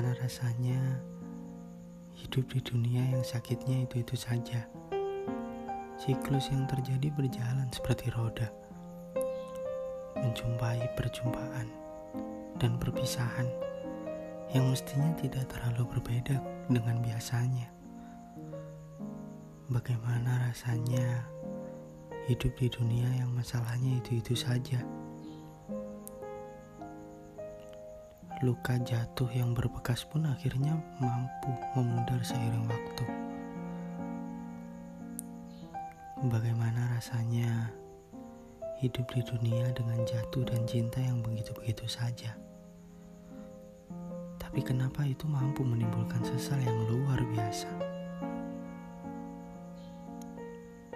Bagaimana rasanya hidup di dunia yang sakitnya itu-itu saja? Siklus yang terjadi berjalan seperti roda, menjumpai perjumpaan dan perpisahan yang mestinya tidak terlalu berbeda dengan biasanya. Bagaimana rasanya hidup di dunia yang masalahnya itu-itu saja? Luka jatuh yang berbekas pun akhirnya mampu memudar seiring waktu. Bagaimana rasanya hidup di dunia dengan jatuh dan cinta yang begitu-begitu saja? Tapi kenapa itu mampu menimbulkan sesal yang luar biasa?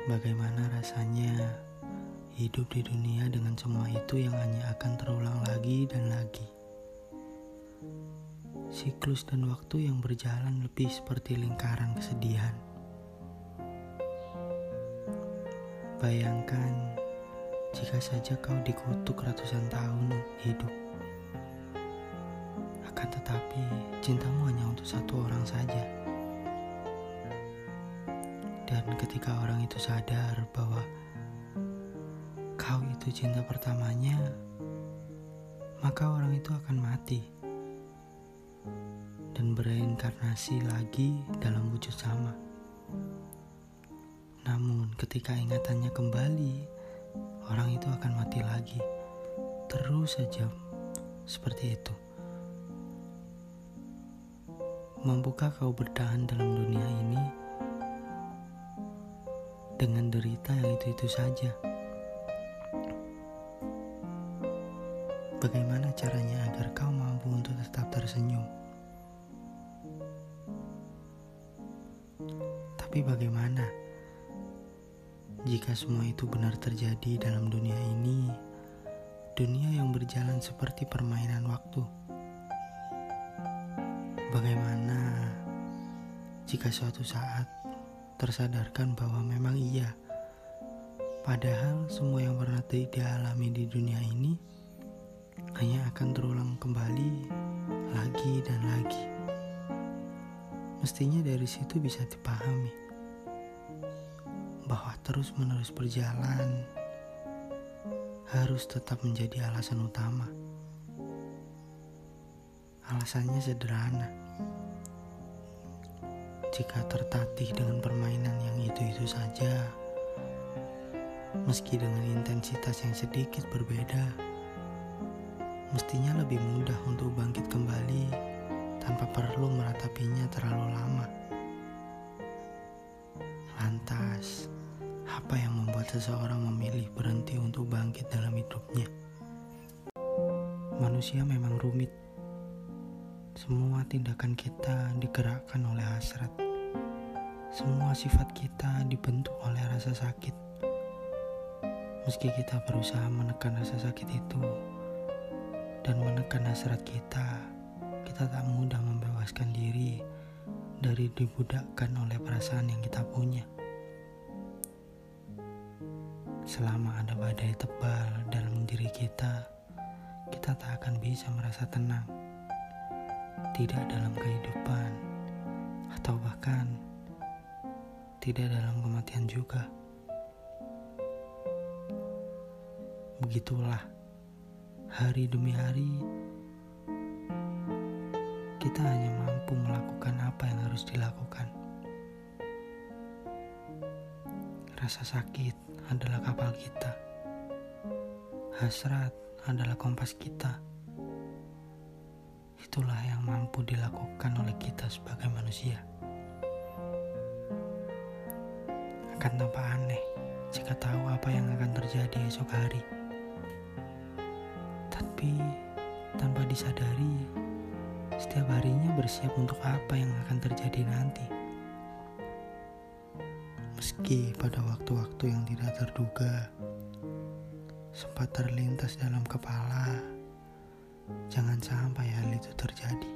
Bagaimana rasanya hidup di dunia dengan semua itu yang hanya akan terulang lagi dan lagi? Siklus dan waktu yang berjalan lebih seperti lingkaran kesedihan. Bayangkan jika saja kau dikutuk ratusan tahun hidup. Akan tetapi cintamu hanya untuk satu orang saja. Dan ketika orang itu sadar bahwa kau itu cinta pertamanya, maka orang itu akan mati dan bereinkarnasi lagi dalam wujud sama. Namun, ketika ingatannya kembali, orang itu akan mati lagi, terus saja seperti itu. Mampukah kau bertahan dalam dunia ini dengan derita yang itu-itu saja? Bagaimana caranya agar kau Tapi bagaimana jika semua itu benar terjadi dalam dunia ini? Dunia yang berjalan seperti permainan waktu. Bagaimana jika suatu saat tersadarkan bahwa memang iya, padahal semua yang pernah dialami di dunia ini hanya akan terulang kembali lagi dan lagi. Mestinya dari situ bisa dipahami bahwa terus-menerus berjalan harus tetap menjadi alasan utama. Alasannya sederhana. Jika tertatih dengan permainan yang itu-itu saja, meski dengan intensitas yang sedikit berbeda, mestinya lebih mudah untuk bangkit kembali tanpa perlu meratapinya terlalu lama. Lantas, apa yang membuat seseorang memilih berhenti untuk bangkit dalam hidupnya? Manusia memang rumit. Semua tindakan kita digerakkan oleh hasrat. Semua sifat kita dibentuk oleh rasa sakit. Meski kita berusaha menekan rasa sakit itu dan menekan hasrat kita, kita tak mudah membebaskan diri dari dibudakkan oleh perasaan yang kita punya. Selama ada badai tebal dalam diri kita, kita tak akan bisa merasa tenang. Tidak dalam kehidupan, atau bahkan tidak dalam kematian juga. Begitulah, hari demi hari kita hanya mampu melakukan apa yang harus dilakukan. Rasa sakit adalah kapal kita. Hasrat adalah kompas kita. Itulah yang mampu dilakukan oleh kita sebagai manusia. Akan tampak aneh jika tahu apa yang akan terjadi esok hari. Tapi tanpa disadari, setiap harinya bersiap untuk apa yang akan terjadi nanti. Meski pada waktu-waktu yang tidak terduga, sempat terlintas dalam kepala, jangan sampai hal itu terjadi.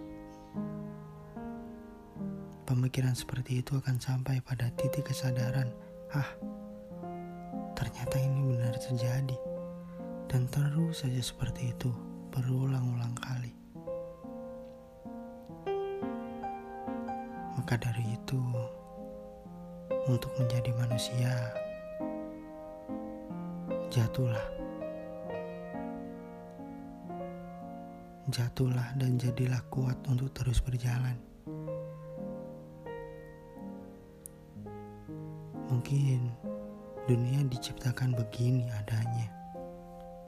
Pemikiran seperti itu akan sampai pada titik kesadaran, ah, ternyata ini benar terjadi. Dan terus saja seperti itu, berulang-ulang kali. Maka dari itu, untuk menjadi manusia, jatuhlah. Jatuhlah dan jadilah kuat untuk terus berjalan. Mungkin dunia diciptakan begini adanya.